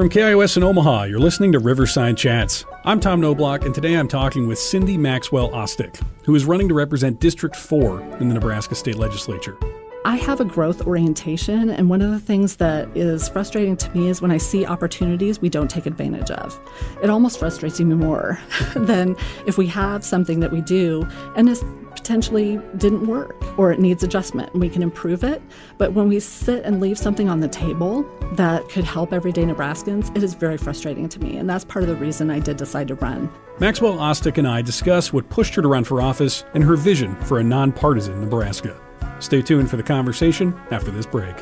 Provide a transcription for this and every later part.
From KIOS in Omaha, you're listening to Riverside Chats. I'm Tom Noblock, and today I'm talking with Cindy Maxwell Ostdiek, who is running to represent District 4 in the Nebraska State Legislature. I have a growth orientation, and one of the things that is frustrating to me is when I see opportunities we don't take advantage of. It almost frustrates me more than if we have something that we do and it potentially didn't work or it needs adjustment and we can improve it. But when we sit and leave something on the table that could help everyday Nebraskans, it is very frustrating to me, and that's part of the reason I did decide to run. Maxwell Ostdiek and I discuss what pushed her to run for office and her vision for a nonpartisan Nebraska. Stay tuned for the conversation after this break.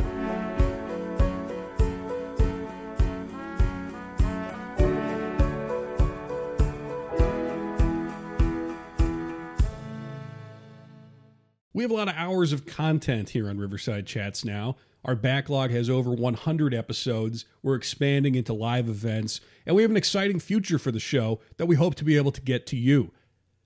We have a lot of hours of content here on Riverside Chats now. Our backlog has over 100 episodes. We're expanding into live events, and we have an exciting future for the show that we hope to be able to get to you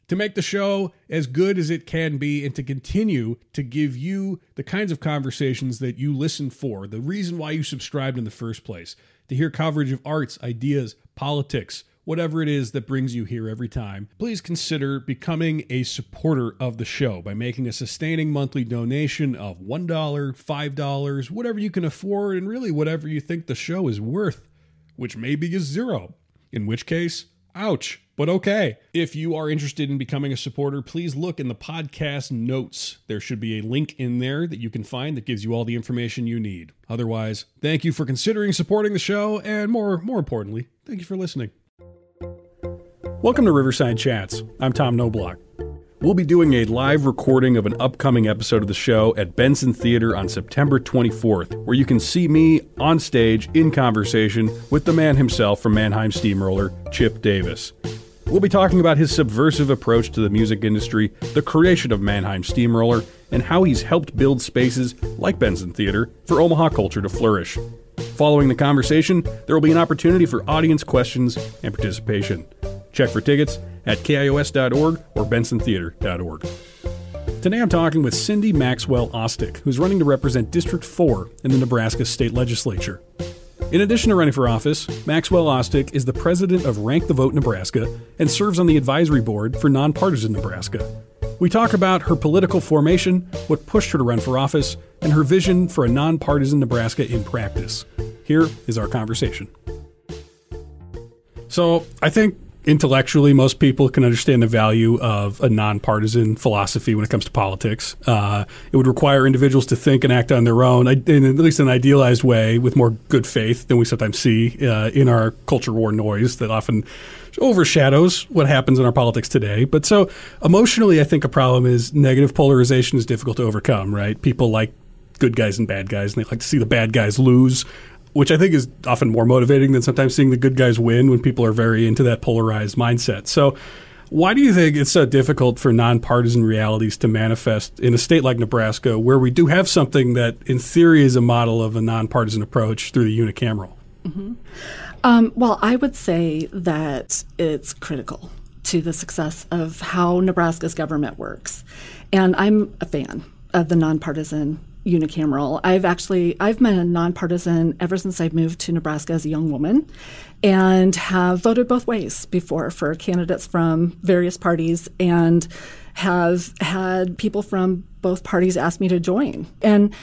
to make the show as good as it can be and to continue to give you the kinds of conversations that you listen for, the reason why you subscribed in the first place, to hear coverage of arts, ideas, politics, whatever it is that brings you here every time, please consider becoming a supporter of the show by making a sustaining monthly donation of $1, $5, whatever you can afford, and really whatever you think the show is worth, which maybe is zero. In which case, ouch but okay. If you are interested in becoming a supporter, please look in the podcast notes. There should be a link in there that you can find that gives you all the information you need. Otherwise, thank you for considering supporting the show, and more, more importantly, thank you for listening. Welcome to Riverside Chats. I'm Tom Noblock. We'll be doing a live recording of an upcoming episode of the show at Benson Theater on September 24th, where you can see me on stage in conversation with the man himself from Mannheim Steamroller, Chip Davis. We'll be talking about his subversive approach to the music industry, the creation of Mannheim Steamroller, and how he's helped build spaces like Benson Theater for Omaha culture to flourish. Following the conversation, there will be an opportunity for audience questions and participation. Check for tickets at kios.org or bensontheater.org. Today I'm talking with Cindy Maxwell Ostdiek, who's running to represent District 4 in the Nebraska State Legislature. In addition to running for office, Maxwell Ostdiek is the president of Rank the Vote Nebraska and serves on the advisory board for Nonpartisan Nebraska. We talk about her political formation, what pushed her to run for office, and her vision for a nonpartisan Nebraska in practice. Here is our conversation. So, I think intellectually, most people can understand the value of a nonpartisan philosophy when it comes to politics. Uh, it would require individuals to think and act on their own, in at least in an idealized way, with more good faith than we sometimes see uh, in our culture war noise that often overshadows what happens in our politics today. But so emotionally, I think a problem is negative polarization is difficult to overcome, right? People like good guys and bad guys, and they like to see the bad guys lose which I think is often more motivating than sometimes seeing the good guys win when people are very into that polarized mindset. So, why do you think it's so difficult for nonpartisan realities to manifest in a state like Nebraska, where we do have something that, in theory, is a model of a nonpartisan approach through the unicameral? Mm-hmm. Um, well, I would say that it's critical to the success of how Nebraska's government works. And I'm a fan of the nonpartisan unicameral. I've actually I've been a nonpartisan ever since I moved to Nebraska as a young woman, and have voted both ways before for candidates from various parties, and have had people from both parties ask me to join. And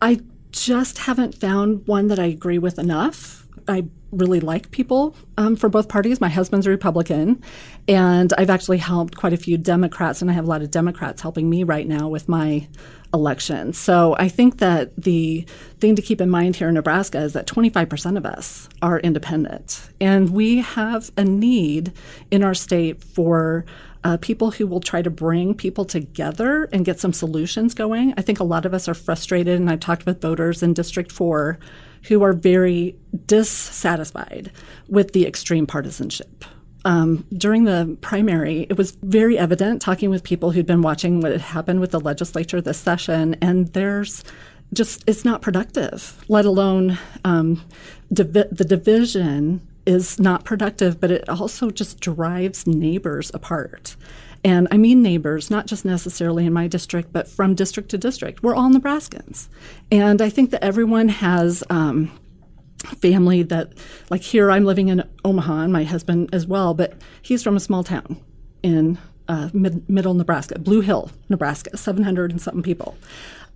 I just haven't found one that I agree with enough. I really like people um, from both parties. My husband's a Republican, and I've actually helped quite a few Democrats, and I have a lot of Democrats helping me right now with my election. So I think that the thing to keep in mind here in Nebraska is that 25% of us are independent. And we have a need in our state for uh, people who will try to bring people together and get some solutions going. I think a lot of us are frustrated, and I've talked with voters in District 4 who are very dissatisfied with the extreme partisanship um, during the primary, it was very evident talking with people who'd been watching what had happened with the legislature this session, and there's just it's not productive. Let alone um, divi- the division is not productive, but it also just drives neighbors apart. And I mean neighbors, not just necessarily in my district, but from district to district. We're all Nebraskans, and I think that everyone has. Um, family that, like here, I'm living in Omaha, and my husband as well, but he's from a small town in uh, mid, middle Nebraska, Blue Hill, Nebraska, 700 and something people.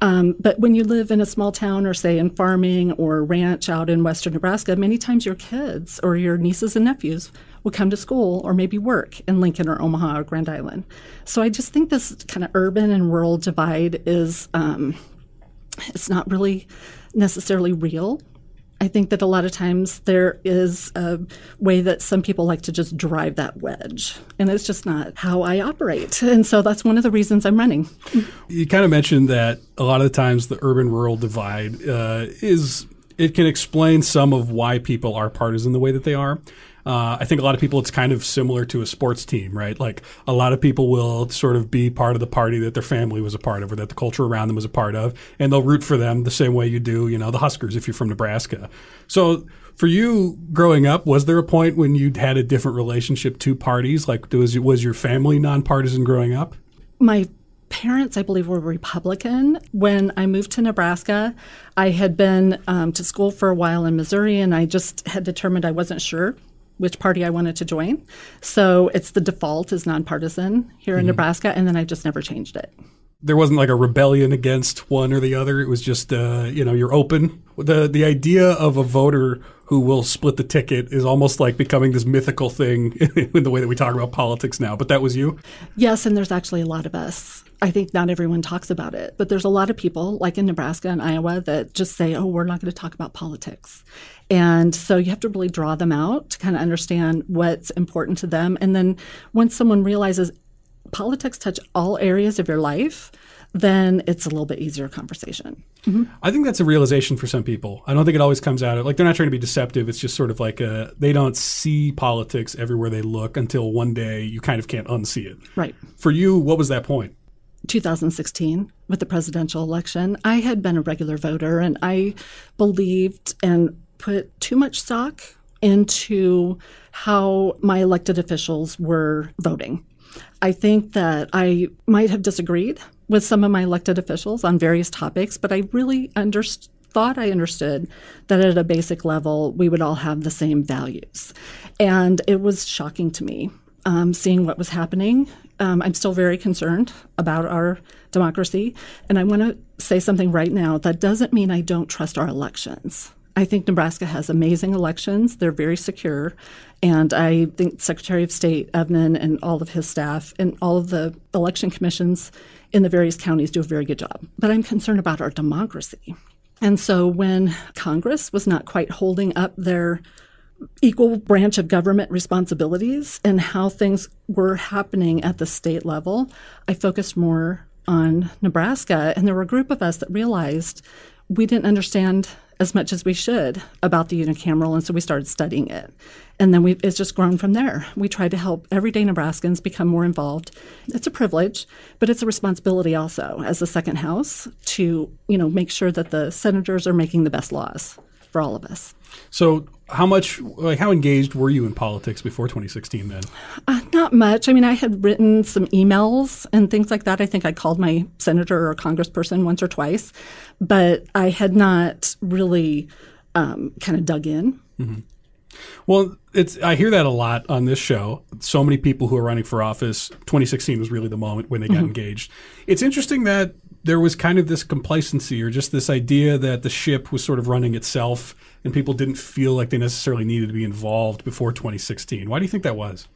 Um, but when you live in a small town or say in farming or ranch out in western Nebraska, many times your kids or your nieces and nephews will come to school or maybe work in Lincoln or Omaha or Grand Island. So I just think this kind of urban and rural divide is um, it's not really necessarily real. I think that a lot of times there is a way that some people like to just drive that wedge, and it's just not how I operate. And so that's one of the reasons I'm running. You kind of mentioned that a lot of the times the urban rural divide uh, is it can explain some of why people are partisan the way that they are. Uh, I think a lot of people, it's kind of similar to a sports team, right? Like a lot of people will sort of be part of the party that their family was a part of or that the culture around them was a part of, and they'll root for them the same way you do, you know, the Huskers if you're from Nebraska. So for you growing up, was there a point when you had a different relationship to parties? Like was, was your family nonpartisan growing up? My parents, I believe, were Republican. When I moved to Nebraska, I had been um, to school for a while in Missouri, and I just had determined I wasn't sure which party I wanted to join. So it's the default is nonpartisan here in mm-hmm. Nebraska, and then I just never changed it. There wasn't like a rebellion against one or the other. It was just, uh, you know, you're open. the The idea of a voter who will split the ticket is almost like becoming this mythical thing in the way that we talk about politics now. But that was you. Yes, and there's actually a lot of us. I think not everyone talks about it, but there's a lot of people, like in Nebraska and Iowa, that just say, oh, we're not going to talk about politics. And so you have to really draw them out to kind of understand what's important to them. And then once someone realizes politics touch all areas of your life, then it's a little bit easier conversation. Mm-hmm. I think that's a realization for some people. I don't think it always comes out of like they're not trying to be deceptive. It's just sort of like a, they don't see politics everywhere they look until one day you kind of can't unsee it. Right. For you, what was that point? 2016 with the presidential election. I had been a regular voter and I believed and put too much stock into how my elected officials were voting. I think that I might have disagreed with some of my elected officials on various topics, but I really thought I understood that at a basic level we would all have the same values. And it was shocking to me um, seeing what was happening. Um, I'm still very concerned about our democracy. And I want to say something right now that doesn't mean I don't trust our elections. I think Nebraska has amazing elections. They're very secure. And I think Secretary of State Evnen and all of his staff and all of the election commissions in the various counties do a very good job. But I'm concerned about our democracy. And so when Congress was not quite holding up their equal branch of government responsibilities and how things were happening at the state level, I focused more on Nebraska. And there were a group of us that realized we didn't understand as much as we should about the unicameral, and so we started studying it. And then we, it's just grown from there. We try to help everyday Nebraskans become more involved. It's a privilege, but it's a responsibility also as the second house to, you know, make sure that the senators are making the best laws for all of us. So, how much, like, how engaged were you in politics before 2016 then? Uh, not much. I mean, I had written some emails and things like that. I think I called my senator or congressperson once or twice, but I had not really um, kind of dug in. Mm-hmm. Well, it's I hear that a lot on this show. So many people who are running for office. 2016 was really the moment when they got mm-hmm. engaged. It's interesting that there was kind of this complacency or just this idea that the ship was sort of running itself and people didn't feel like they necessarily needed to be involved before 2016. Why do you think that was?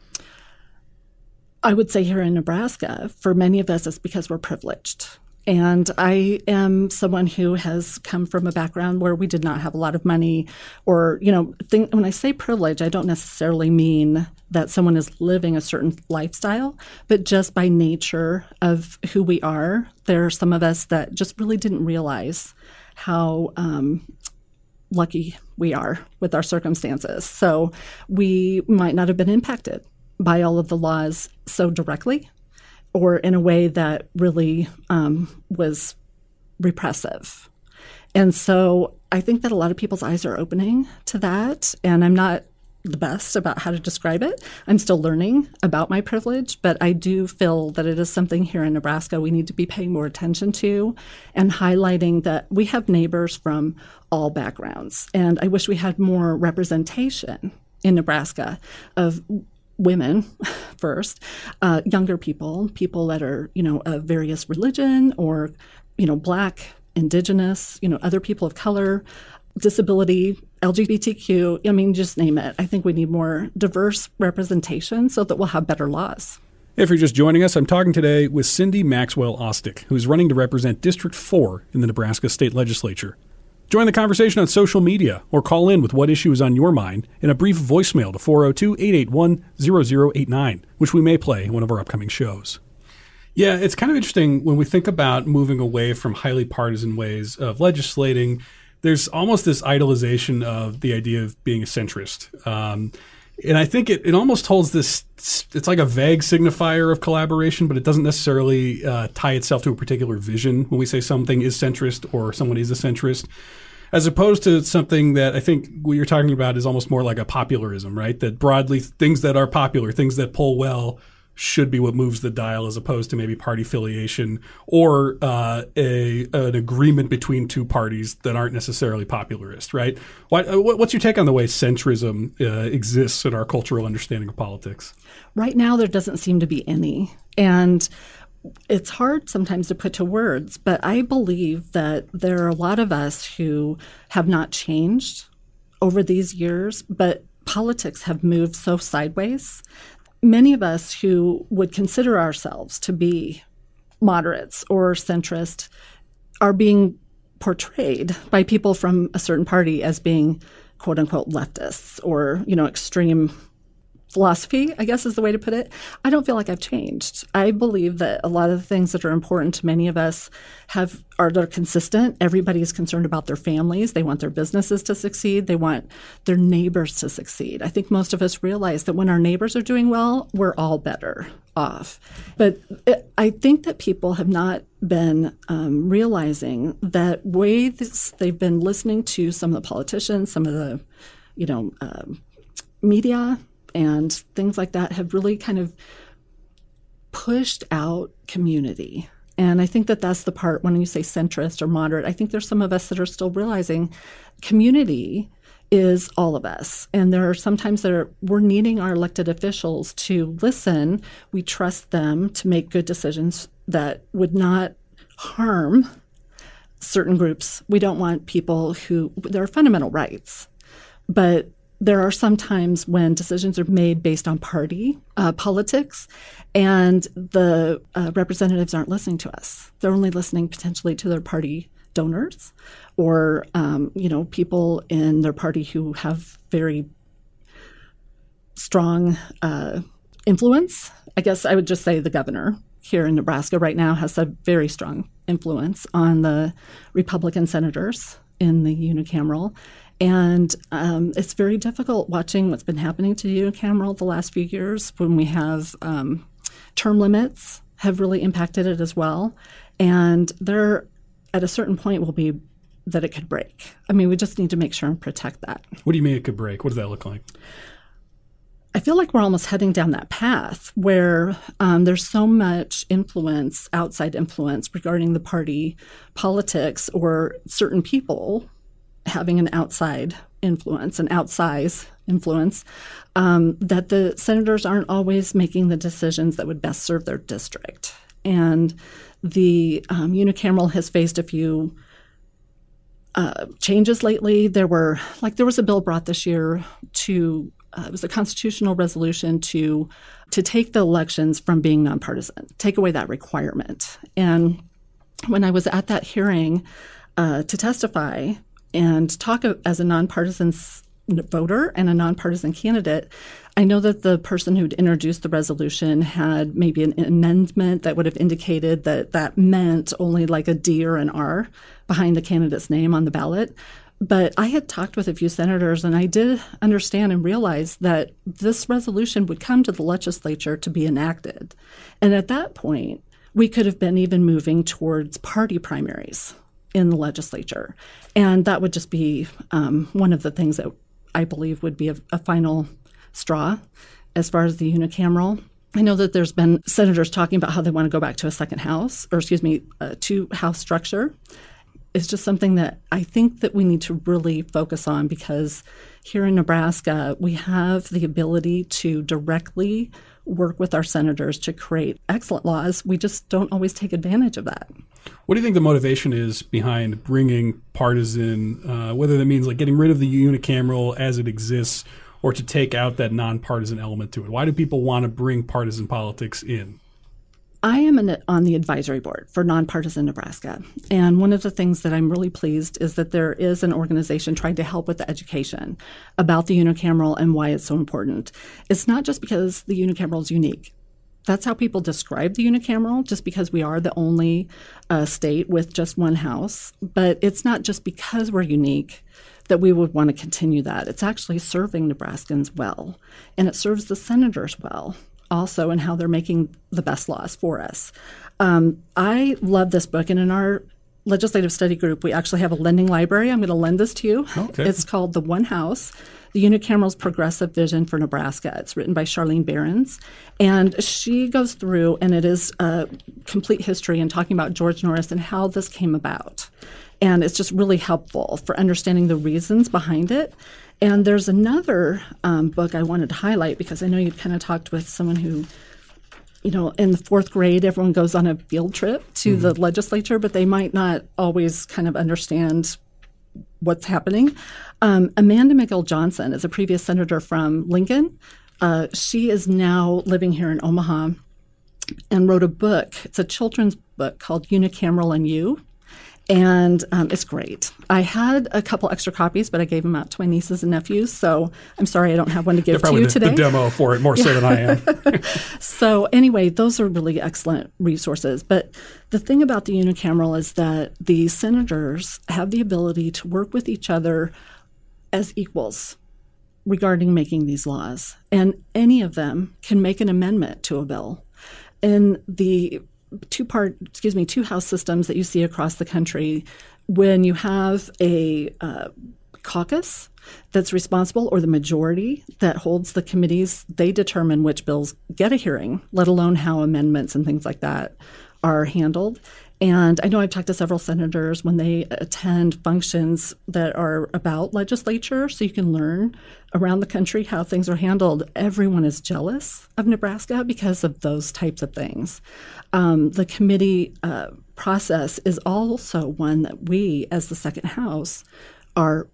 I would say here in Nebraska, for many of us, it's because we're privileged. And I am someone who has come from a background where we did not have a lot of money, or, you know, think, when I say privilege, I don't necessarily mean that someone is living a certain lifestyle, but just by nature of who we are, there are some of us that just really didn't realize how um, lucky we are with our circumstances. So we might not have been impacted by all of the laws so directly or in a way that really um, was repressive. And so I think that a lot of people's eyes are opening to that. And I'm not the best about how to describe it. I'm still learning about my privilege, but I do feel that it is something here in Nebraska we need to be paying more attention to and highlighting that we have neighbors from all backgrounds. And I wish we had more representation in Nebraska of women first, uh, younger people, people that are, you know, of various religion or, you know, black, indigenous, you know, other people of color, disability, LGBTQ, I mean, just name it. I think we need more diverse representation so that we'll have better laws. If you're just joining us, I'm talking today with Cindy Maxwell Ostdiek, who's running to represent District 4 in the Nebraska State Legislature. Join the conversation on social media or call in with what issue is on your mind in a brief voicemail to 402 881 0089, which we may play in one of our upcoming shows. Yeah, it's kind of interesting when we think about moving away from highly partisan ways of legislating there's almost this idolization of the idea of being a centrist. Um, and I think it, it almost holds this, it's like a vague signifier of collaboration, but it doesn't necessarily uh, tie itself to a particular vision when we say something is centrist or someone is a centrist. As opposed to something that I think what you're talking about is almost more like a popularism, right? That broadly, things that are popular, things that poll well, should be what moves the dial as opposed to maybe party affiliation or uh, a an agreement between two parties that aren't necessarily popularist, right? Uh, what's your take on the way centrism uh, exists in our cultural understanding of politics? Right now, there doesn't seem to be any. And it's hard sometimes to put to words, but I believe that there are a lot of us who have not changed over these years, but politics have moved so sideways many of us who would consider ourselves to be moderates or centrist are being portrayed by people from a certain party as being quote unquote leftists or you know extreme philosophy, I guess is the way to put it. I don't feel like I've changed. I believe that a lot of the things that are important to many of us have are they're consistent. Everybody is concerned about their families. They want their businesses to succeed. They want their neighbors to succeed. I think most of us realize that when our neighbors are doing well, we're all better off. But it, I think that people have not been um, realizing that ways they've been listening to some of the politicians, some of the, you know, um, media and things like that have really kind of pushed out community. And I think that that's the part when you say centrist or moderate, I think there's some of us that are still realizing community is all of us. And there are sometimes that are, we're needing our elected officials to listen. We trust them to make good decisions that would not harm certain groups. We don't want people who, there are fundamental rights, but there are some times when decisions are made based on party uh, politics, and the uh, representatives aren't listening to us. They're only listening potentially to their party donors, or um, you know, people in their party who have very strong uh, influence. I guess I would just say the governor here in Nebraska right now has a very strong influence on the Republican senators in the unicameral and um, it's very difficult watching what's been happening to unicameral the last few years when we have um, term limits have really impacted it as well. And there, at a certain point, will be that it could break. I mean, we just need to make sure and protect that. What do you mean it could break? What does that look like? I feel like we're almost heading down that path where um, there's so much influence, outside influence regarding the party politics or certain people having an outside influence, an outsize influence, um, that the senators aren't always making the decisions that would best serve their district. And the um, unicameral has faced a few uh, changes lately. There were, like, there was a bill brought this year to, uh, it was a constitutional resolution to to take the elections from being nonpartisan, take away that requirement. And when I was at that hearing uh, to testify, and talk as a nonpartisan voter and a nonpartisan candidate, I know that the person who'd introduced the resolution had maybe an amendment that would have indicated that that meant only like a D or an R behind the candidate's name on the ballot. But I had talked with a few senators, and I did understand and realize that this resolution would come to the legislature to be enacted. And at that point, we could have been even moving towards party primaries in the legislature. And that would just be um, one of the things that I believe would be a, a final straw as far as the unicameral. I know that there's been senators talking about how they want to go back to a second house, or excuse me, a two house structure. It's just something that I think that we need to really focus on because here in Nebraska, we have the ability to directly work with our senators to create excellent laws. We just don't always take advantage of that. What do you think the motivation is behind bringing partisan, uh, whether that means like getting rid of the unicameral as it exists or to take out that nonpartisan element to it? Why do people want to bring partisan politics in? I am an, on the advisory board for Nonpartisan Nebraska. And one of the things that I'm really pleased is that there is an organization trying to help with the education about the unicameral and why it's so important. It's not just because the unicameral is unique. That's how people describe the unicameral, just because we are the only uh, state with just one house. But it's not just because we're unique that we would want to continue that. It's actually serving Nebraskans well, and it serves the senators well also and how they're making the best laws for us. Um, I love this book, and in our legislative study group, we actually have a lending library. I'm going to lend this to you. Okay. It's called The One House. The Unicameral's Progressive Vision for Nebraska. It's written by Charlyne Berens. And she goes through, and it is a complete history and talking about George Norris and how this came about. And it's just really helpful for understanding the reasons behind it and there's another um, book I wanted to highlight because I know you've kind of talked with someone who, you know, in the fourth grade, everyone goes on a field trip to mm-hmm. the legislature, but they might not always kind of understand what's happening. Um, Amanda McGill Johnson is a previous senator from Lincoln. Uh, she is now living here in Omaha and wrote a book. It's a children's book called Unicameral and You and um, it's great. I had a couple extra copies, but I gave them out to my nieces and nephews. So I'm sorry I don't have one to give to you the, today. The demo for it more so than I am. so anyway, those are really excellent resources. But the thing about the unicameral is that the senators have the ability to work with each other as equals regarding making these laws, and any of them can make an amendment to a bill. In the two part, excuse me, two house systems that you see across the country, when you have a uh, caucus that's responsible or the majority that holds the committees, they determine which bills get a hearing, let alone how amendments and things like that are handled. And I know I've talked to several senators when they attend functions that are about legislature, so you can learn around the country how things are handled. Everyone is jealous of Nebraska because of those types of things. Um, the committee uh, process is also one that we, as the second house, are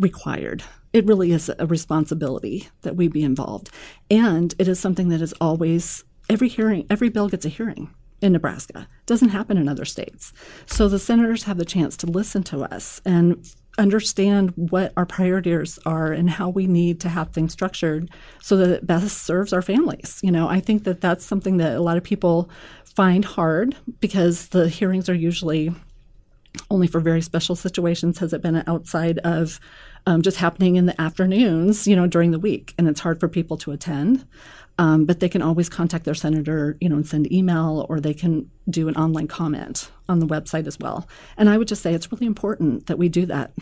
required. It really is a responsibility that we be involved. And it is something that is always, every hearing, every bill gets a hearing in Nebraska. It doesn't happen in other states. So the senators have the chance to listen to us and understand what our priorities are and how we need to have things structured so that it best serves our families. You know, I think that that's something that a lot of people find hard because the hearings are usually only for very special situations has it been outside of um, just happening in the afternoons, you know, during the week, and it's hard for people to attend. Um, but they can always contact their senator, you know, and send email, or they can do an online comment on the website as well. And I would just say it's really important that we do that.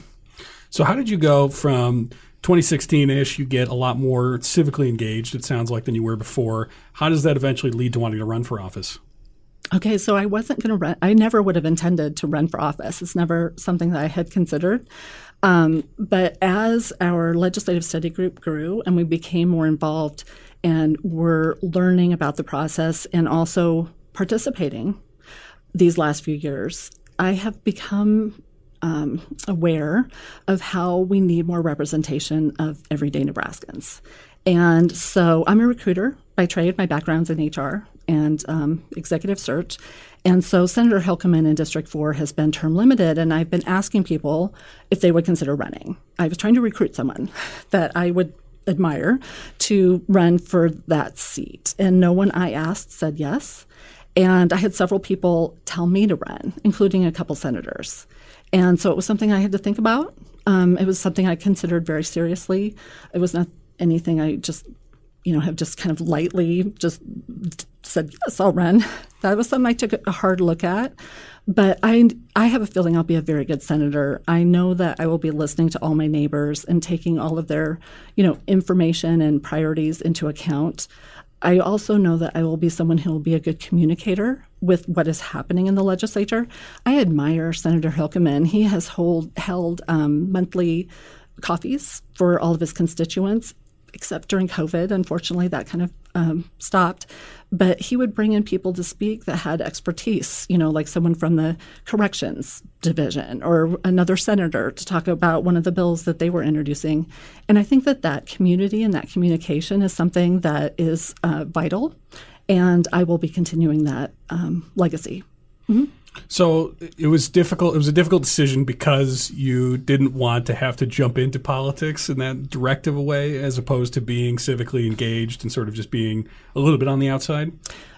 So, how did you go from 2016 ish? You get a lot more civically engaged, it sounds like, than you were before. How does that eventually lead to wanting to run for office? Okay, so I wasn't going to run. I never would have intended to run for office. It's never something that I had considered. Um, but as our legislative study group grew and we became more involved and were learning about the process and also participating these last few years, I have become um, aware of how we need more representation of everyday Nebraskans. And so I'm a recruiter by trade. My background's in HR and um, executive search. And so Senator Hilkemann in District 4 has been term limited, and I've been asking people if they would consider running. I was trying to recruit someone that I would admire to run for that seat. And no one I asked said yes. And I had several people tell me to run, including a couple senators. And so it was something I had to think about. Um, it was something I considered very seriously. It was not anything I just you know, have just kind of lightly just said, yes, I'll run. That was something I took a hard look at. But I, I have a feeling I'll be a very good senator. I know that I will be listening to all my neighbors and taking all of their, you know, information and priorities into account. I also know that I will be someone who will be a good communicator with what is happening in the legislature. I admire Senator Hilkemann. He has hold, held um, monthly coffees for all of his constituents except during COVID. Unfortunately, that kind of um, stopped. But he would bring in people to speak that had expertise, you know, like someone from the corrections division or another senator to talk about one of the bills that they were introducing. And I think that that community and that communication is something that is uh, vital. And I will be continuing that um, legacy. Mm-hmm. So it was difficult. It was a difficult decision because you didn't want to have to jump into politics in that directive way, as opposed to being civically engaged and sort of just being a little bit on the outside.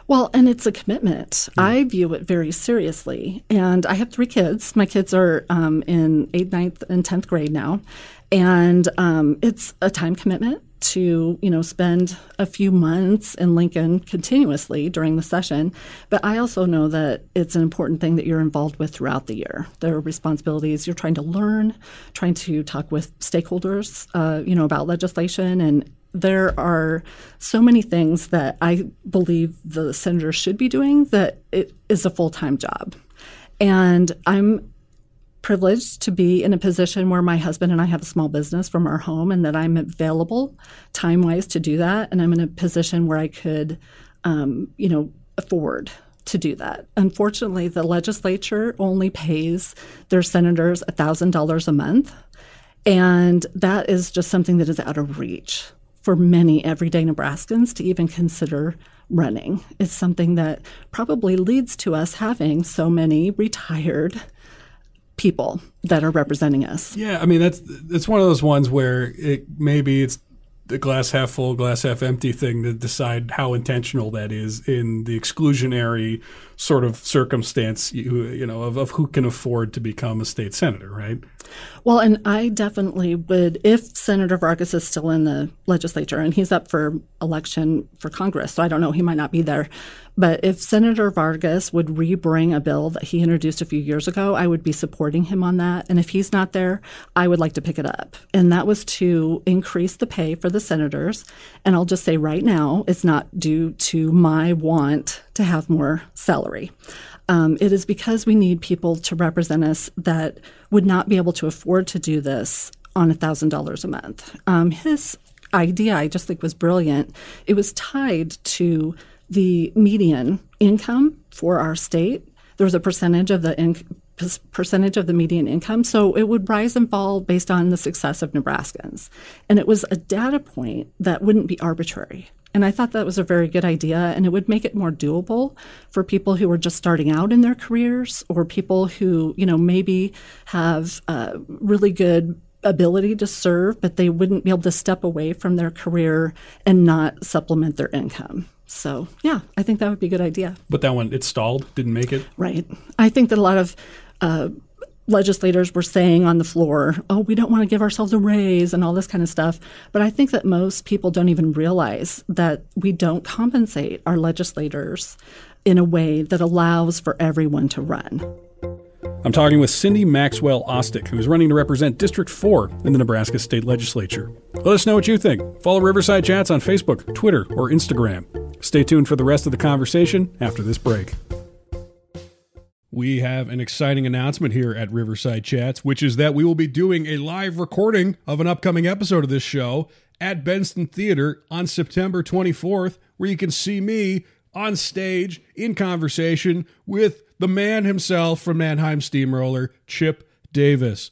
Well, and it's a commitment. Mm. I view it very seriously. And I have three kids. My kids are um, in eighth, ninth, and 10th grade now. And um, it's a time commitment to you know spend a few months in Lincoln continuously during the session, but I also know that it's an important thing that you're involved with throughout the year. There are responsibilities you're trying to learn, trying to talk with stakeholders, uh, you know, about legislation and. There are so many things that I believe the senator should be doing that it is a full time job. And I'm privileged to be in a position where my husband and I have a small business from our home and that I'm available time wise to do that. And I'm in a position where I could, um, you know, afford to do that. Unfortunately, the legislature only pays their senators $1,000 a month. And that is just something that is out of reach for many everyday Nebraskans to even consider running. It's something that probably leads to us having so many retired people that are representing us. Yeah, I mean that's it's one of those ones where it maybe it's the glass half full, glass half empty thing to decide how intentional that is in the exclusionary sort of circumstance you you know of, of who can afford to become a state senator, right? Well, and I definitely would if Senator Vargas is still in the legislature and he's up for election for Congress, so I don't know, he might not be there. But if Senator Vargas would rebring a bill that he introduced a few years ago, I would be supporting him on that. And if he's not there, I would like to pick it up. And that was to increase the pay for the senators. And I'll just say right now, it's not due to my want to have more salary. Um, it is because we need people to represent us that would not be able to afford to do this on $1,000 a month. Um, his idea, I just think, was brilliant. It was tied to the median income for our state. There was a percentage of the in- percentage of the median income, so it would rise and fall based on the success of Nebraskans, and it was a data point that wouldn't be arbitrary. And I thought that was a very good idea, and it would make it more doable for people who are just starting out in their careers or people who, you know, maybe have a really good ability to serve, but they wouldn't be able to step away from their career and not supplement their income. So, yeah, I think that would be a good idea. But that one, it stalled, didn't make it? Right. I think that a lot of uh, legislators were saying on the floor, oh, we don't want to give ourselves a raise and all this kind of stuff. But I think that most people don't even realize that we don't compensate our legislators in a way that allows for everyone to run. I'm talking with Cindy Maxwell Ostdiek, who is running to represent District 4 in the Nebraska State Legislature. Let us know what you think. Follow Riverside Chats on Facebook, Twitter, or Instagram. Stay tuned for the rest of the conversation after this break. We have an exciting announcement here at Riverside Chats, which is that we will be doing a live recording of an upcoming episode of this show at Benson Theater on September 24th, where you can see me on stage in conversation with the man himself from Mannheim Steamroller, Chip Davis.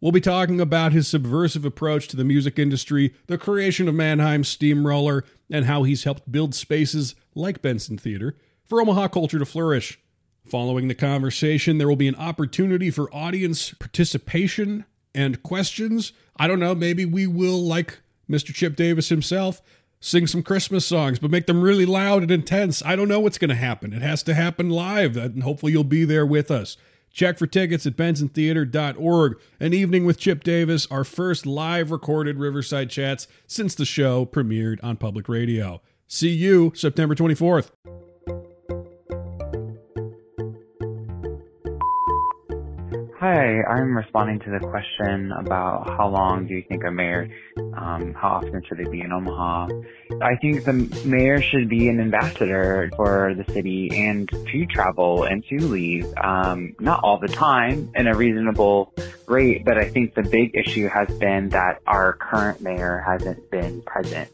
We'll be talking about his subversive approach to the music industry, the creation of Mannheim Steamroller, and how he's helped build spaces like Benson Theater for Omaha culture to flourish. Following the conversation, there will be an opportunity for audience participation and questions. I don't know, maybe we will, like Mr. Chip Davis himself, sing some Christmas songs, but make them really loud and intense. I don't know what's going to happen. It has to happen live, and hopefully you'll be there with us. Check for tickets at bensontheater.org. An evening with Chip Davis, our first live recorded Riverside chats since the show premiered on public radio. See you September 24th. Hi, I'm responding to the question about how long do you think a mayor, um, how often should they be in Omaha? I think the mayor should be an ambassador for the city and to travel and to leave, um, not all the time in a reasonable rate, but I think the big issue has been that our current mayor hasn't been present.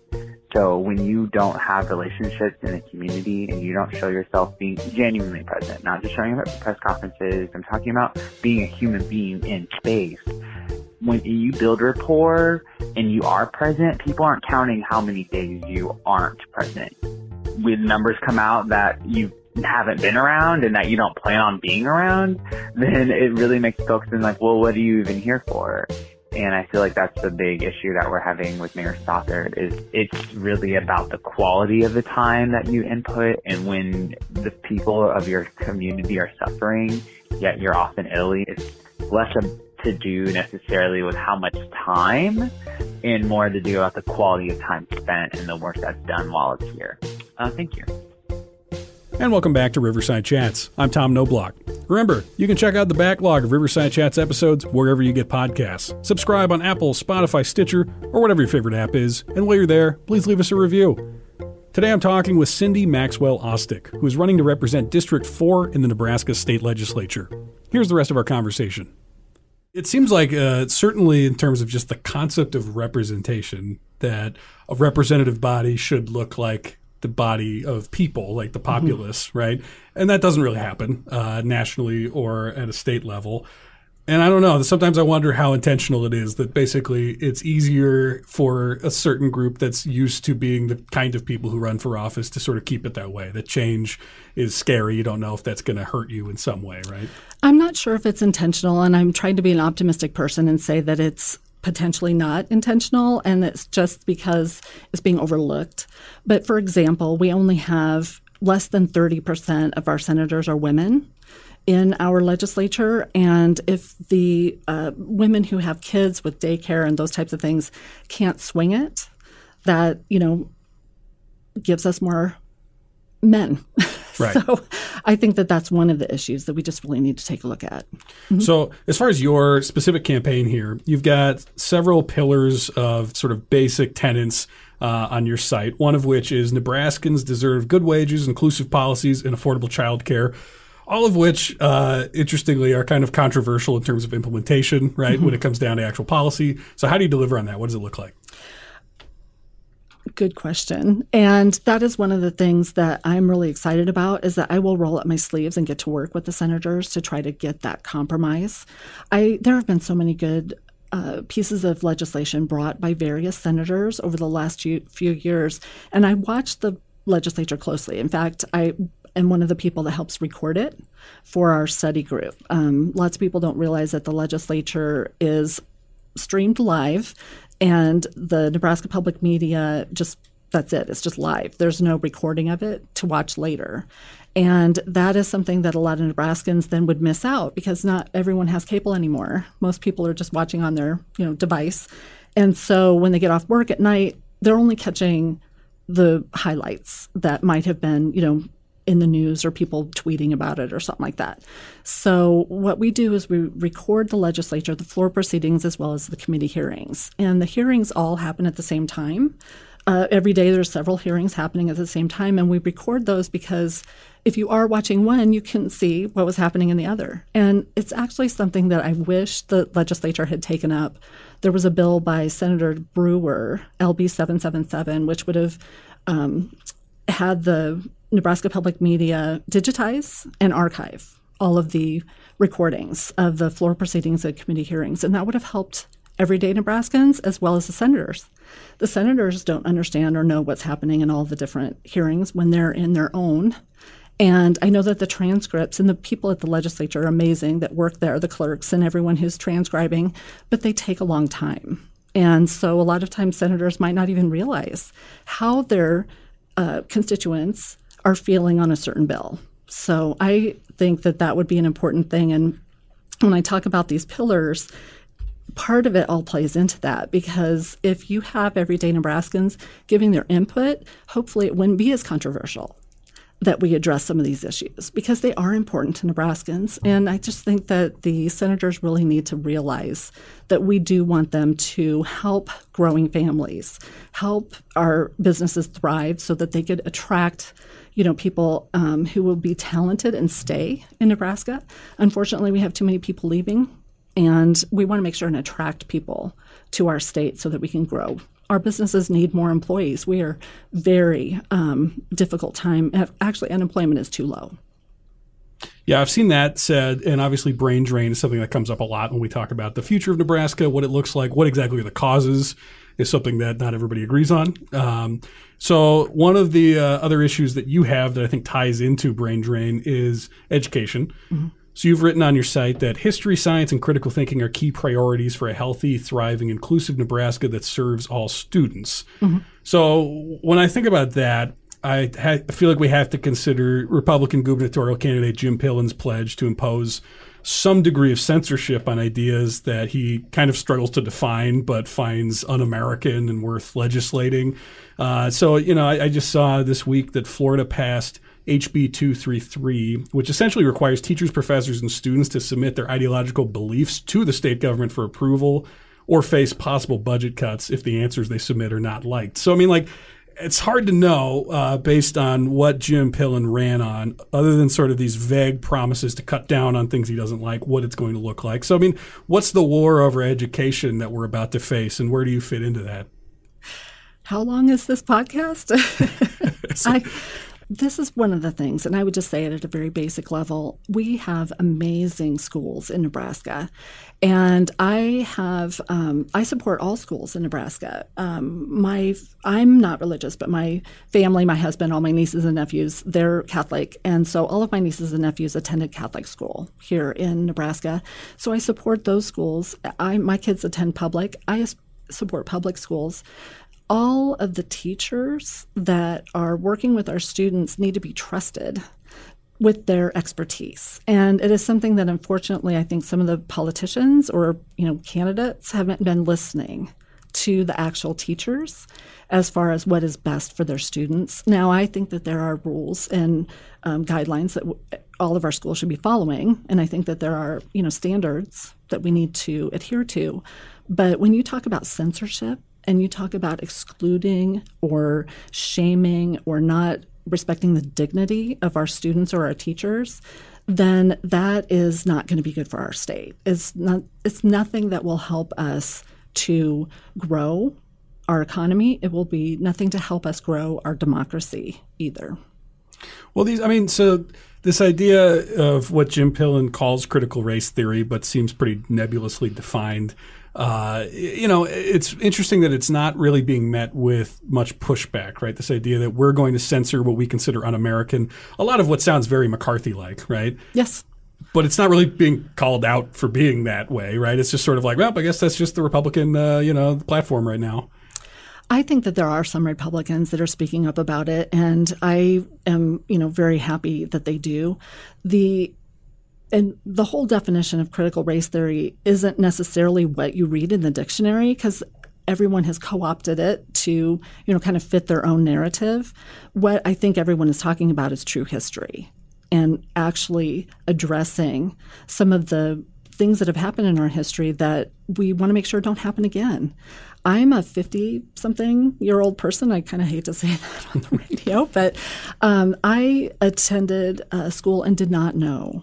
So when you don't have relationships in a community and you don't show yourself being genuinely present, not just showing up at press conferences, I'm talking about being a human being in space. When you build rapport and you are present, people aren't counting how many days you aren't present. When numbers come out that you haven't been around and that you don't plan on being around, then it really makes folks think like, well, what are you even here for? And I feel like that's the big issue that we're having with Mayor Stothert is it's really about the quality of the time that you input and when the people of your community are suffering, yet you're often Italy, it's less to do necessarily with how much time and more to do about the quality of time spent and the work that's done while it's here. Uh, thank you. And welcome back to Riverside Chats. I'm Tom Noblock. Remember, you can check out the backlog of Riverside Chats episodes wherever you get podcasts. Subscribe on Apple, Spotify, Stitcher, or whatever your favorite app is. And while you're there, please leave us a review. Today I'm talking with Cindy Maxwell Ostdiek, who is running to represent District 4 in the Nebraska State Legislature. Here's the rest of our conversation. It seems like, uh, certainly in terms of just the concept of representation, that a representative body should look like the body of people, like the populace, mm-hmm. right? And that doesn't really happen uh, nationally or at a state level. And I don't know. Sometimes I wonder how intentional it is that basically it's easier for a certain group that's used to being the kind of people who run for office to sort of keep it that way. That change is scary. You don't know if that's going to hurt you in some way, right? I'm not sure if it's intentional, and I'm trying to be an optimistic person and say that it's potentially not intentional and it's just because it's being overlooked. But for example, we only have less than 30% of our senators are women in our legislature. And if the uh, women who have kids with daycare and those types of things can't swing it, that, you know, gives us more men. Right. so I think that that's one of the issues that we just really need to take a look at. Mm-hmm. So, as far as your specific campaign here, you've got several pillars of sort of basic tenants uh, on your site, one of which is Nebraskans deserve good wages, inclusive policies, and affordable child care all of which, uh, interestingly, are kind of controversial in terms of implementation, right? Mm-hmm. When it comes down to actual policy. So, how do you deliver on that? What does it look like? Good question. And that is one of the things that I'm really excited about is that I will roll up my sleeves and get to work with the senators to try to get that compromise. I there have been so many good uh, pieces of legislation brought by various senators over the last few, years, and I watched the legislature closely. In fact, I am one of the people that helps record it for our study group. Um, lots of people don't realize that the legislature is streamed live and the Nebraska Public Media just that's it. It's just live. There's no recording of it to watch later. And that is something that a lot of Nebraskans then would miss out because not everyone has cable anymore. Most people are just watching on their, you know, device. And so when they get off work at night, they're only catching the highlights that might have been, you know, in the news or people tweeting about it or something like that. So what we do is we record the legislature, the floor proceedings, as well as the committee hearings. And the hearings all happen at the same time. Uh, every day there's several hearings happening at the same time, and we record those because if you are watching one, you can see what was happening in the other. And it's actually something that I wish the legislature had taken up. There was a bill by Senator Brewer, LB 777, which would have um, had the Nebraska Public Media digitize and archive all of the recordings of the floor proceedings and committee hearings. And that would have helped everyday Nebraskans as well as the senators. The senators don't understand or know what's happening in all the different hearings when they're in their own. And I know that the transcripts and the people at the legislature are amazing that work there, the clerks and everyone who's transcribing, but they take a long time. And so a lot of times senators might not even realize how their uh, constituents are feeling on a certain bill. So I think that that would be an important thing. And when I talk about these pillars, part of it all plays into that because if you have everyday Nebraskans giving their input, hopefully it wouldn't be as controversial that we address some of these issues because they are important to Nebraskans. And I just think that the senators really need to realize that we do want them to help growing families, help our businesses thrive so that they could attract you know, people um, who will be talented and stay in Nebraska. Unfortunately, we have too many people leaving, and we want to make sure and attract people to our state so that we can grow. Our businesses need more employees. We are very um, difficult time. Actually, unemployment is too low. Yeah, I've seen that said, and obviously, brain drain is something that comes up a lot when we talk about the future of Nebraska, what it looks like, what exactly are the causes, is something that not everybody agrees on. Um, so one of the uh, other issues that you have that I think ties into brain drain is education. Mm-hmm. So you've written on your site that history, science, and critical thinking are key priorities for a healthy, thriving, inclusive Nebraska that serves all students. Mm-hmm. So when I think about that, I, ha- I feel like we have to consider Republican gubernatorial candidate Jim Pillen's pledge to impose some degree of censorship on ideas that he kind of struggles to define, but finds un-American and worth legislating. Uh, so, you know, I, I just saw this week that Florida passed HB 233, which essentially requires teachers, professors, and students to submit their ideological beliefs to the state government for approval or face possible budget cuts if the answers they submit are not liked. So, I mean, like, it's hard to know uh, based on what Jim Pillen ran on, other than sort of these vague promises to cut down on things he doesn't like, what it's going to look like. So, I mean, what's the war over education that we're about to face, and where do you fit into that? How long is this podcast? I, this is one of the things, and I would just say it at a very basic level. We have amazing schools in Nebraska, and I have um, I support all schools in Nebraska. Um, my I'm not religious, but my family, my husband, all my nieces and nephews, they're Catholic, and so all of my nieces and nephews attended Catholic school here in Nebraska. So I support those schools. I my kids attend public. I support public schools all of the teachers that are working with our students need to be trusted with their expertise. And it is something that unfortunately I think some of the politicians or, you know, candidates haven't been listening to the actual teachers as far as what is best for their students. Now, I think that there are rules and um, guidelines that w- all of our schools should be following, and I think that there are you know standards that we need to adhere to. But when you talk about censorship and you talk about excluding or shaming or not respecting the dignity of our students or our teachers, then that is not going to be good for our state. It's not it's nothing that will help us to grow our economy. It will be nothing to help us grow our democracy either. Well, these I mean, so this idea of what Jim Pillen calls critical race theory, but seems pretty nebulously defined uh, you know, it's interesting that it's not really being met with much pushback, right? This idea that we're going to censor what we consider un-American. A lot of what sounds very McCarthy-like, right? Yes. But it's not really being called out for being that way, right? It's just sort of like, well, I guess that's just the Republican, uh, you know, platform right now. I think that there are some Republicans that are speaking up about it, and I am, you know, very happy that they do. The and the whole definition of critical race theory isn't necessarily what you read in the dictionary because everyone has co-opted it to you know kind of fit their own narrative. What i think everyone is talking about is true history and actually addressing some of the things that have happened in our history that we want to make sure don't happen again. I'm a 50 something year old person. I kind of hate to say that on the radio but um, i attended a school and did not know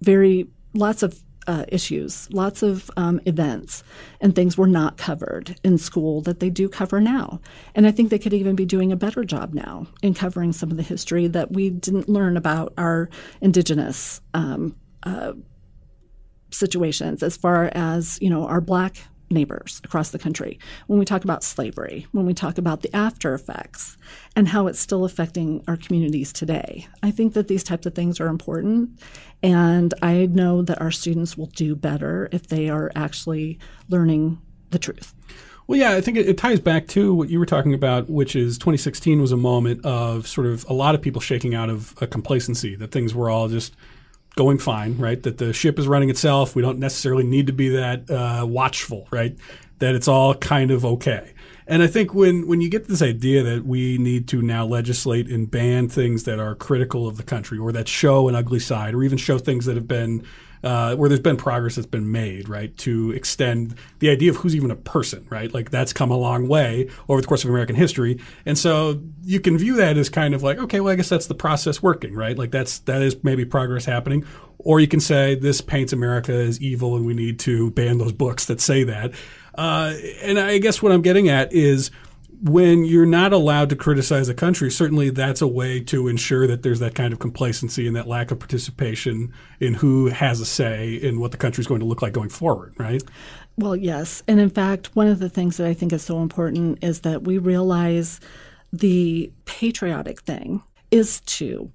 very lots of uh, issues, lots of um, events and things were not covered in school that they do cover now. And I think they could even be doing a better job now in covering some of the history that we didn't learn about our indigenous um, uh, situations as far as, you know, our black neighbors across the country, when we talk about slavery, when we talk about the after effects and how it's still affecting our communities today. I think that these types of things are important. And I know that our students will do better if they are actually learning the truth. Well, yeah, I think it, it, ties back to what you were talking about, which is 2016 was a moment of sort of a lot of people shaking out of a complacency that things were all just going fine, right? That the ship is running itself. We don't necessarily need to be that uh, watchful, right? That it's all kind of okay. And I think when, when you get this idea that we need to now legislate and ban things that are critical of the country or that show an ugly side or even show things that have been uh, where there's been progress that's been made, right, to extend the idea of who's even a person, right? Like that's come a long way over the course of American history, and so you can view that as kind of like, okay, well, I guess that's the process working, right? Like that's that is maybe progress happening, or you can say this paints America as evil, and we need to ban those books that say that. Uh, and I guess what I'm getting at is when you're not allowed to criticize a country, certainly that's a way to ensure that there's that kind of complacency and that lack of participation in who has a say in what the country is going to look like going forward, right? Well, yes. And in fact, one of the things that I think is so important is that we realize the patriotic thing is to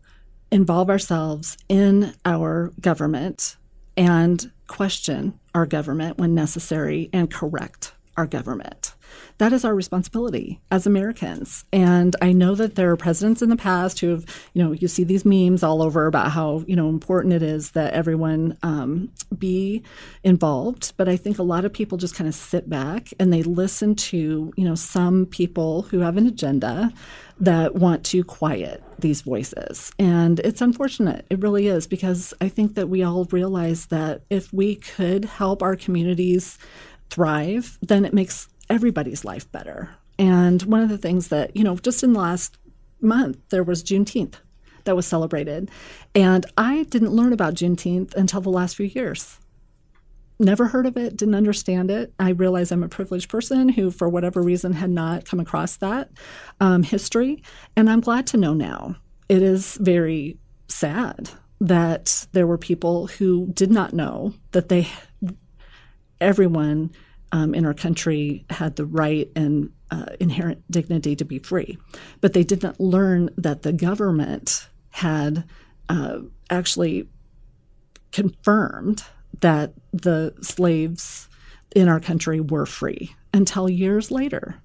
involve ourselves in our government and question our government when necessary and correct our government. That is our responsibility as Americans. And I know that there are presidents in the past who have, you know, you see these memes all over about how, you know, important it is that everyone um, be involved. But I think a lot of people just kind of sit back and they listen to, you know, some people who have an agenda that want to quiet these voices. And it's unfortunate. It really is because I think that we all realize that if we could help our communities thrive, then it makes everybody's life better. And one of the things that, you know, just in the last month, there was Juneteenth that was celebrated. And I didn't learn about Juneteenth until the last few years. Never heard of it, didn't understand it. I realize I'm a privileged person who, for whatever reason, had not come across that um, history. And I'm glad to know now. It is very sad that there were people who did not know that they, everyone um, in our country had the right and uh, inherent dignity to be free. But they didn't learn that the government had uh, actually confirmed that the slaves in our country were free until years later.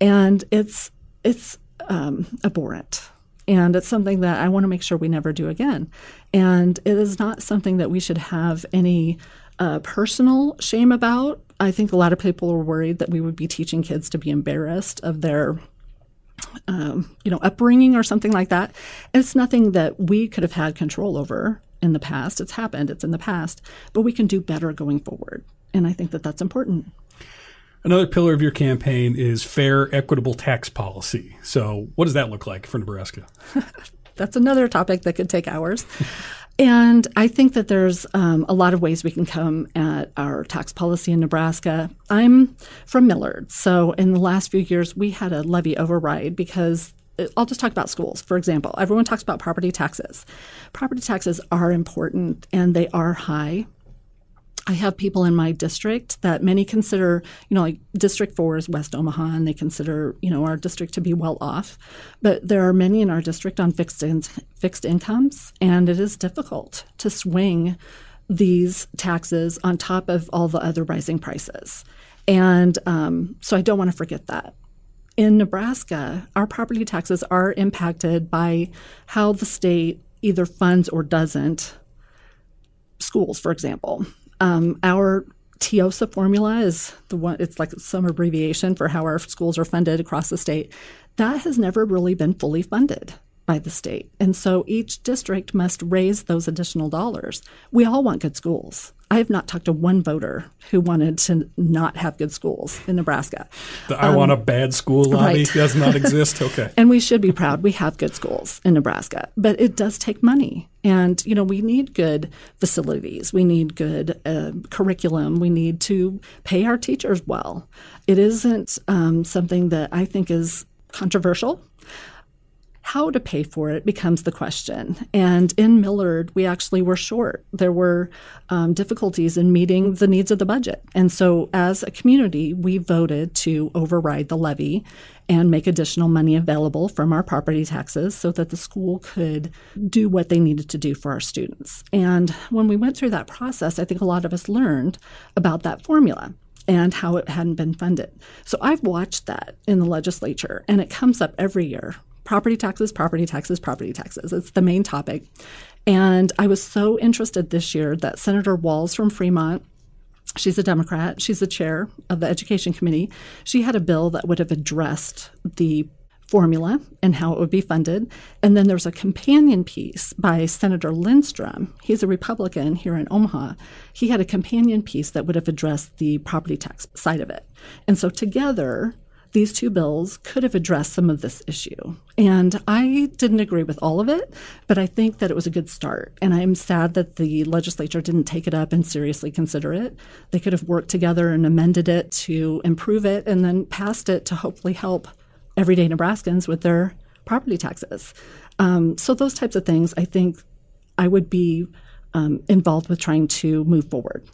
And it's, it's um, abhorrent. And it's something that I want to make sure we never do again. And it is not something that we should have any uh, personal shame about. I think a lot of people are worried that we would be teaching kids to be embarrassed of their um, you know, upbringing or something like that. It's nothing that we could have had control over in the past. It's happened, it's in the past, but we can do better going forward. And I think that that's important. Another pillar of your campaign is fair, equitable tax policy. So, what does that look like for Nebraska? that's another topic that could take hours. And I think that there's um, a lot of ways we can come at our tax policy in Nebraska. I'm from Millard. So in the last few years, we had a levy override because I'll just talk about schools, for example. Everyone talks about property taxes. Property taxes are important and they are high. I have people in my district that many consider, you know, like District 4 is West Omaha, and they consider, you know, our district to be well off. But there are many in our district on fixed, in, fixed incomes, and it is difficult to swing these taxes on top of all the other rising prices. And um, so I don't want to forget that. In Nebraska, our property taxes are impacted by how the state either funds or doesn't schools, for example. Um, our TEEOSA formula is the one, it's like some abbreviation for how our schools are funded across the state. That has never really been fully funded by the state. And so each district must raise those additional dollars. We all want good schools. I have not talked to one voter who wanted to not have good schools in Nebraska. The I um, want a bad school lobby right. does not exist. Okay. and we should be proud we have good schools in Nebraska, but it does take money. And, you know, we need good facilities. We need good uh, curriculum. We need to pay our teachers well. It isn't um, something that I think is controversial how to pay for it becomes the question. And in Millard, we actually were short. There were um, difficulties in meeting the needs of the budget. And so, as a community, we voted to override the levy and make additional money available from our property taxes so that the school could do what they needed to do for our students. And when we went through that process, I think a lot of us learned about that formula and how it hadn't been funded. So I've watched that in the legislature, and it comes up every year property taxes, property taxes, property taxes. It's the main topic. And I was so interested this year that Senator Walz from Fremont She's a Democrat. She's the chair of the Education Committee. She had a bill that would have addressed the formula and how it would be funded. And then there's a companion piece by Senator Lindstrom. He's a Republican here in Omaha. He had a companion piece that would have addressed the property tax side of it. And so together, these two bills could have addressed some of this issue. And I didn't agree with all of it, but I think that it was a good start. And I'm sad that the legislature didn't take it up and seriously consider it. They could have worked together and amended it to improve it and then passed it to hopefully help everyday Nebraskans with their property taxes. Um, so, those types of things, I think I would be um, involved with trying to move forward.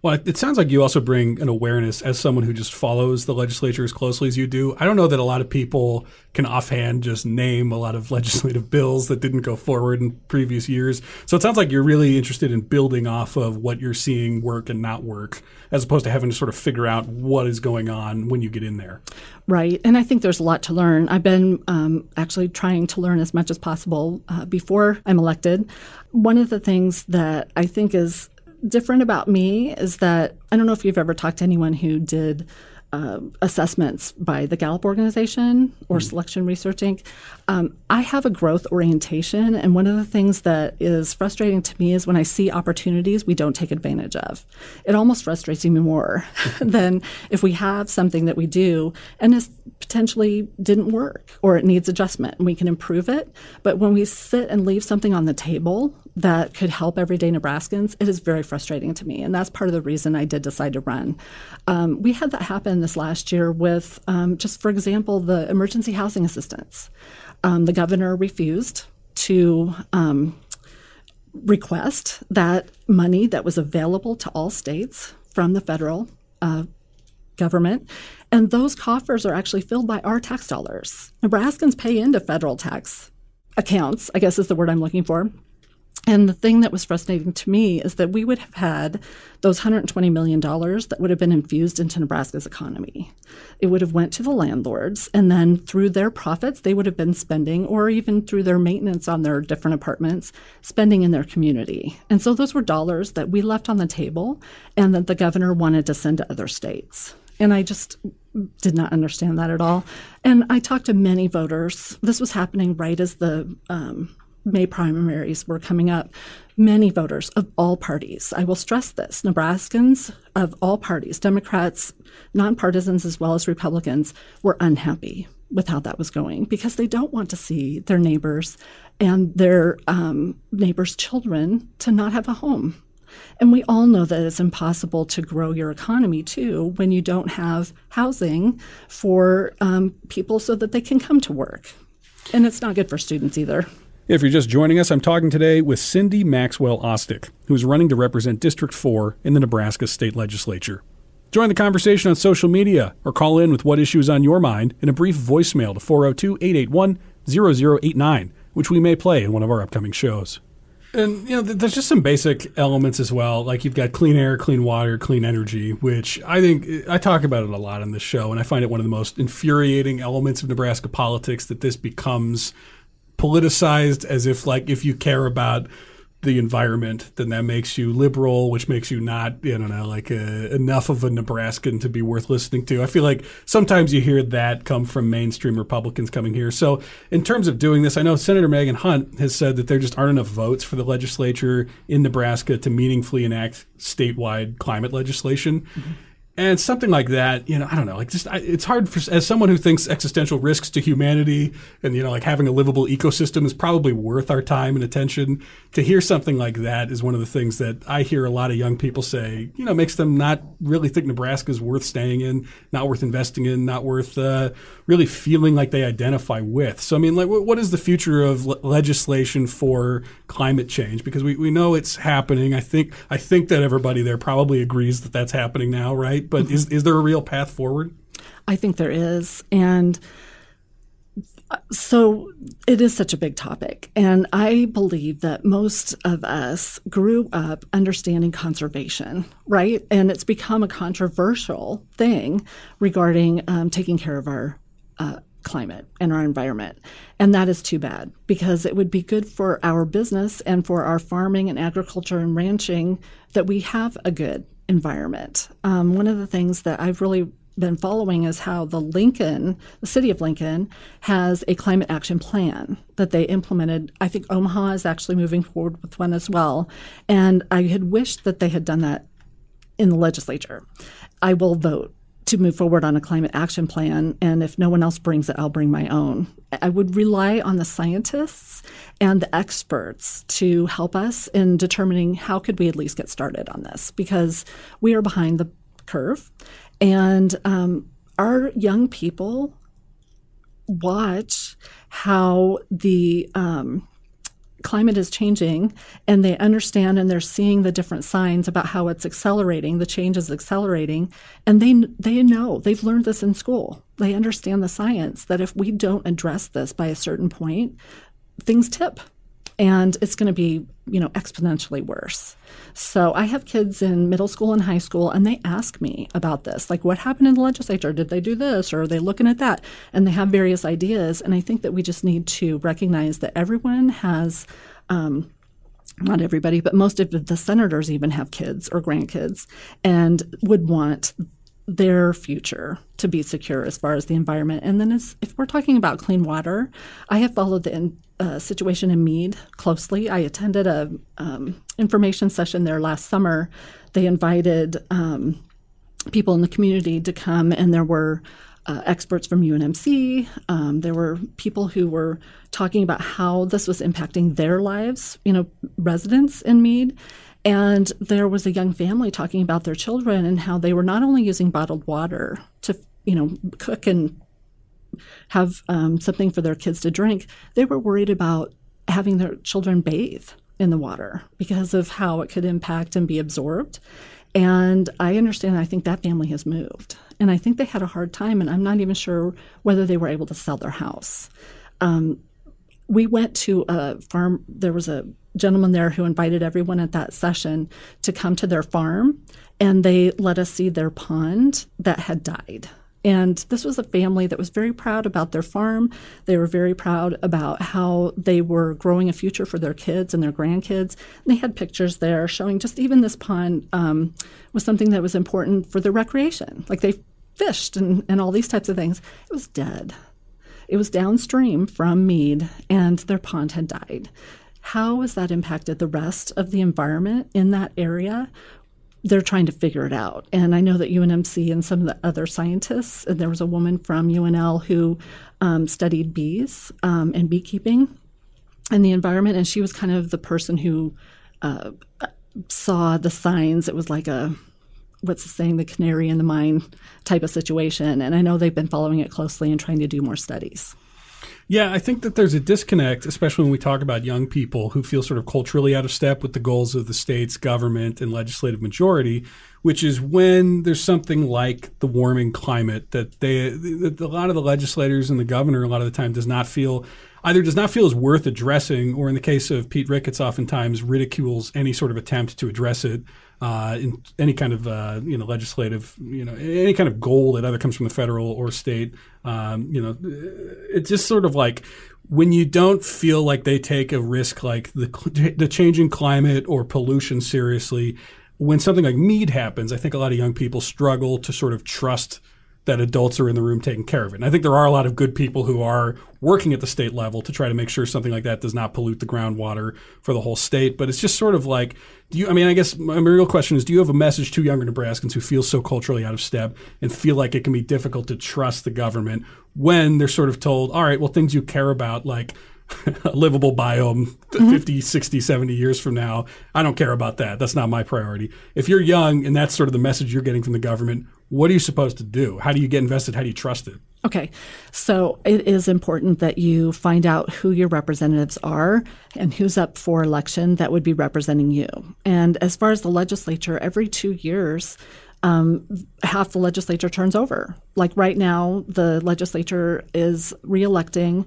Well, it sounds like you also bring an awareness as someone who just follows the legislature as closely as you do. I don't know that a lot of people can offhand just name a lot of legislative bills that didn't go forward in previous years. So it sounds like you're really interested in building off of what you're seeing work and not work, as opposed to having to sort of figure out what is going on when you get in there. Right. And I think there's a lot to learn. I've been um, actually trying to learn as much as possible uh, before I'm elected. One of the things that I think is different about me is that I don't know if you've ever talked to anyone who did uh, assessments by the Gallup organization or mm. Selection Research Inc. Um, I have a growth orientation, and one of the things that is frustrating to me is when I see opportunities we don't take advantage of. It almost frustrates me more than if we have something that we do and it potentially didn't work or it needs adjustment and we can improve it. But when we sit and leave something on the table that could help everyday Nebraskans, it is very frustrating to me. And that's part of the reason I did decide to run. Um, we had that happen this last year with, um, just for example, the emergency housing assistance. Um, the governor refused to um, request that money that was available to all states from the federal uh, government. And those coffers are actually filled by our tax dollars. Nebraskans pay into federal tax accounts, I guess is the word I'm looking for. And the thing that was frustrating to me is that we would have had those $120 million that would have been infused into Nebraska's economy. It would have went to the landlords, and then through their profits, they would have been spending, or even through their maintenance on their different apartments, spending in their community. And so those were dollars that we left on the table and that the governor wanted to send to other states. And I just did not understand that at all. And I talked to many voters. This was happening right as the um, May primaries were coming up, many voters of all parties, I will stress this, Nebraskans of all parties, Democrats, nonpartisans as well as Republicans, were unhappy with how that was going because they don't want to see their neighbors and their um, neighbors' children to not have a home. And we all know that it's impossible to grow your economy too when you don't have housing for um, people so that they can come to work. And it's not good for students either. If you're just joining us, I'm talking today with Cindy Maxwell Ostdiek, who is running to represent District 4 in the Nebraska State Legislature. Join the conversation on social media or call in with what issues on your mind in a brief voicemail to 402 881 0089, which we may play in one of our upcoming shows. And you know, there's just some basic elements as well. Like you've got clean air, clean water, clean energy, which I think I talk about it a lot on this show, and I find it one of the most infuriating elements of Nebraska politics that this becomes politicized as if like if you care about the environment, then that makes you liberal, which makes you not, I don't know, like a, uh, enough of a Nebraskan to be worth listening to. I feel like sometimes you hear that come from mainstream Republicans coming here. So, in terms of doing this, I know Senator Megan Hunt has said that there just aren't enough votes for the legislature in Nebraska to meaningfully enact statewide climate legislation. Mm-hmm. And something like that, you know, I don't know, like just I, it's hard for as someone who thinks existential risks to humanity and you know, like having a livable ecosystem is probably worth our time and attention. To hear something like that is one of the things that I hear a lot of young people say, you know, makes them not really think Nebraska is worth staying in, not worth investing in, not worth uh, really feeling like they identify with. So, I mean, like, what is the future of le- legislation for climate change? Because we, we know it's happening. I think I think that everybody there probably agrees that that's happening now, right? But is is there a real path forward? I think there is, and so it is such a big topic. And I believe that most of us grew up understanding conservation, right? And it's become a controversial thing regarding um, taking care of our uh, climate and our environment. And that is too bad because it would be good for our business and for our farming and agriculture and ranching that we have a good environment. Um, one of the things that I've really been following is how the Lincoln, the city of Lincoln, has a climate action plan that they implemented. I think Omaha is actually moving forward with one as well. And I had wished that they had done that in the legislature. I will vote to move forward on a climate action plan. And if no one else brings it, I'll bring my own. I would rely on the scientists and the experts to help us in determining how could we at least get started on this because we are behind the curve. And um, our young people watch how the um, climate is changing and they understand and they're seeing the different signs about how it's accelerating the change is accelerating and they they know they've learned this in school. They understand the science that if we don't address this by a certain point things tip and it's going to be you know exponentially worse. So i have kids in middle school and high school and they ask me about this like what happened in the legislature? Did they do this or are they looking at that? And they have various ideas and i think that we just need to recognize that everyone has um, not everybody, but most of the senators even have kids or grandkids and would want their future to be secure as far as the environment. And then, as, if we're talking about clean water, I have followed the uh, situation in Mead closely. I attended a um, information session there last summer. They invited um, people in the community to come, and there were uh, experts from UNMC. Um, there were people who were talking about how this was impacting their lives, you know, residents in Mead. And there was a young family talking about their children and how they were not only using bottled water to, you know, cook and have um, something for their kids to drink, they were worried about having their children bathe in the water because of how it could impact and be absorbed. And I understand, I think that family has moved. And I think they had a hard time, and I'm not even sure whether they were able to sell their house. Um, we went to a farm, there was a gentleman there who invited everyone at that session to come to their farm, and they let us see their pond that had died. And this was a family that was very proud about their farm. They were very proud about how they were growing a future for their kids and their grandkids. And they had pictures there showing just even this pond um, was something that was important for their recreation. Like they fished and, and all these types of things. It was dead. It was downstream from Mead, and their pond had died. How has that impacted the rest of the environment in that area? They're trying to figure it out. And I know that UNMC and some of the other scientists, and there was a woman from UNL who um, studied bees um, and beekeeping and the environment, and she was kind of the person who uh, saw the signs. It was like a what's the saying, the canary in the mine type of situation. And I know they've been following it closely and trying to do more studies. Yeah, I think that there's a disconnect, especially when we talk about young people who feel sort of culturally out of step with the goals of the state's government and legislative majority, which is when there's something like the warming climate that they, that a lot of the legislators and the governor a lot of the time does not feel either does not feel is worth addressing, or in the case of Pete Ricketts, oftentimes ridicules any sort of attempt to address it uh, in any kind of uh, you know legislative you know any kind of goal that either comes from the federal or state. Um, you know, it's just sort of like when you don't feel like they take a risk like the the changing climate or pollution seriously. When something like Mead happens, I think a lot of young people struggle to sort of trust that adults are in the room taking care of it. And I think there are a lot of good people who are working at the state level to try to make sure something like that does not pollute the groundwater for the whole state. But it's just sort of like, do you, I mean, I guess my real question is, do you have a message to younger Nebraskans who feel so culturally out of step and feel like it can be difficult to trust the government when they're sort of told, all right, well, things you care about, like a livable biome mm-hmm. 50, 60, 70 years from now. I don't care about that. That's not my priority. If you're young and that's sort of the message you're getting from the government, what are you supposed to do? How do you get invested? How do you trust it? Okay, so it is important that you find out who your representatives are and who's up for election that would be representing you. And as far as the legislature, every two years, um, half the legislature turns over. Like right now, the legislature is reelecting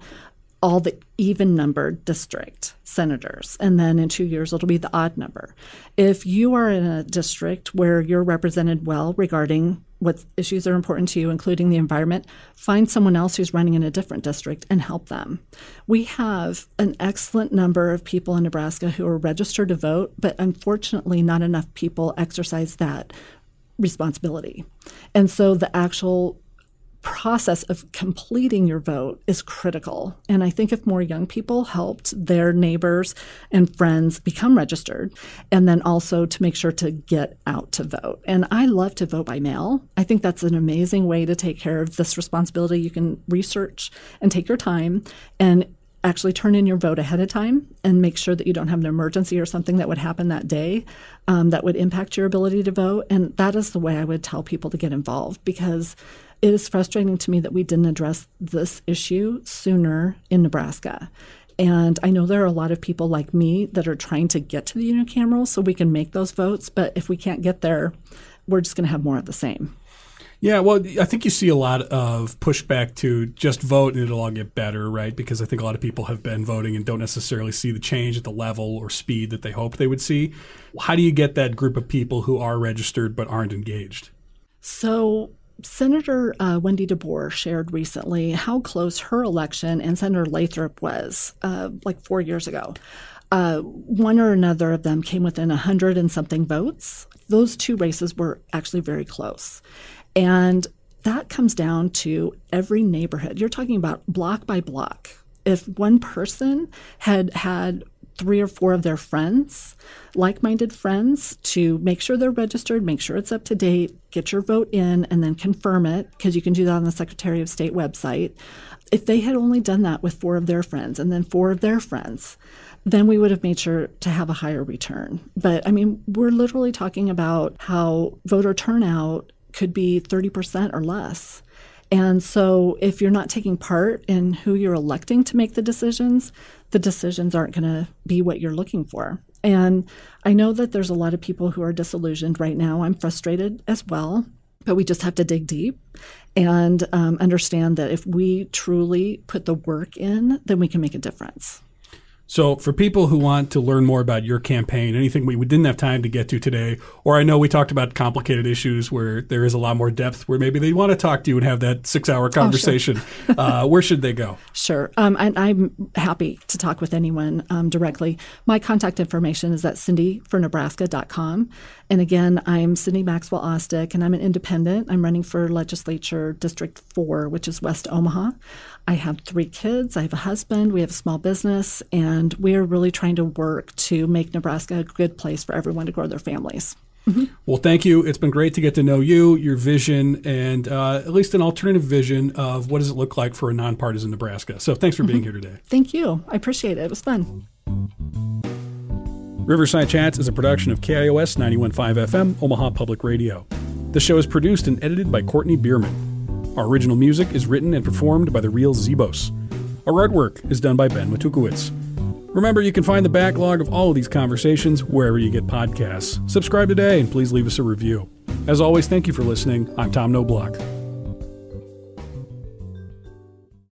all the even numbered district senators. And then in two years, it'll be the odd number. If you are in a district where you're represented well regarding what issues are important to you, including the environment, find someone else who's running in a different district and help them. We have an excellent number of people in Nebraska who are registered to vote, but unfortunately, not enough people exercise that responsibility. And so the actual process of completing your vote is critical. And I think if more young people helped their neighbors and friends become registered, and then also to make sure to get out to vote. And I love to vote by mail. I think that's an amazing way to take care of this responsibility. You can research and take your time and actually turn in your vote ahead of time and make sure that you don't have an emergency or something that would happen that day um, that would impact your ability to vote. And that is the way I would tell people to get involved because it is frustrating to me that we didn't address this issue sooner in Nebraska. And I know there are a lot of people like me that are trying to get to the unicameral so we can make those votes. But if we can't get there, we're just going to have more of the same. Yeah, well, I think you see a lot of pushback to just vote and it'll all get better, right? Because I think a lot of people have been voting and don't necessarily see the change at the level or speed that they hoped they would see. How do you get that group of people who are registered but aren't engaged? So, Senator uh, Wendy DeBoer shared recently how close her election and Senator Lathrop was uh, like four years ago. Uh, one or another of them came within a hundred and something votes. Those two races were actually very close. And that comes down to every neighborhood. You're talking about block by block. If one person had had three or four of their friends, like minded friends, to make sure they're registered, make sure it's up to date, get your vote in, and then confirm it, because you can do that on the Secretary of State website. If they had only done that with four of their friends and then four of their friends, then we would have made sure to have a higher return. But I mean, we're literally talking about how voter turnout could be 30% or less. And so, if you're not taking part in who you're electing to make the decisions, the decisions aren't going to be what you're looking for. And I know that there's a lot of people who are disillusioned right now. I'm frustrated as well, but we just have to dig deep and um, understand that if we truly put the work in, then we can make a difference. So, for people who want to learn more about your campaign, anything we, we didn't have time to get to today, or I know we talked about complicated issues where there is a lot more depth, where maybe they want to talk to you and have that six hour conversation, oh, sure. uh, where should they go? Sure. Um, and I'm happy to talk with anyone um, directly. My contact information is at cindyfornebraska.com. And again, I'm Cindy Maxwell Ostdiek, and I'm an independent. I'm running for Legislature District 4, which is West Omaha. I have three kids, I have a husband, we have a small business, and we're really trying to work to make Nebraska a good place for everyone to grow their families. Mm-hmm. Well, thank you. It's been great to get to know you, your vision, and uh, at least an alternative vision of what does it look like for a nonpartisan Nebraska. So thanks for being mm-hmm. here today. Thank you. I appreciate it. It was fun. Riverside Chats is a production of KIOS 91.5 FM, Omaha Public Radio. The show is produced and edited by Courtney Bierman. Our original music is written and performed by the real Zebos. Our artwork is done by Ben Matukowicz. Remember, you can find the backlog of all of these conversations wherever you get podcasts. Subscribe today and please leave us a review. As always, thank you for listening. I'm Tom Knobloch.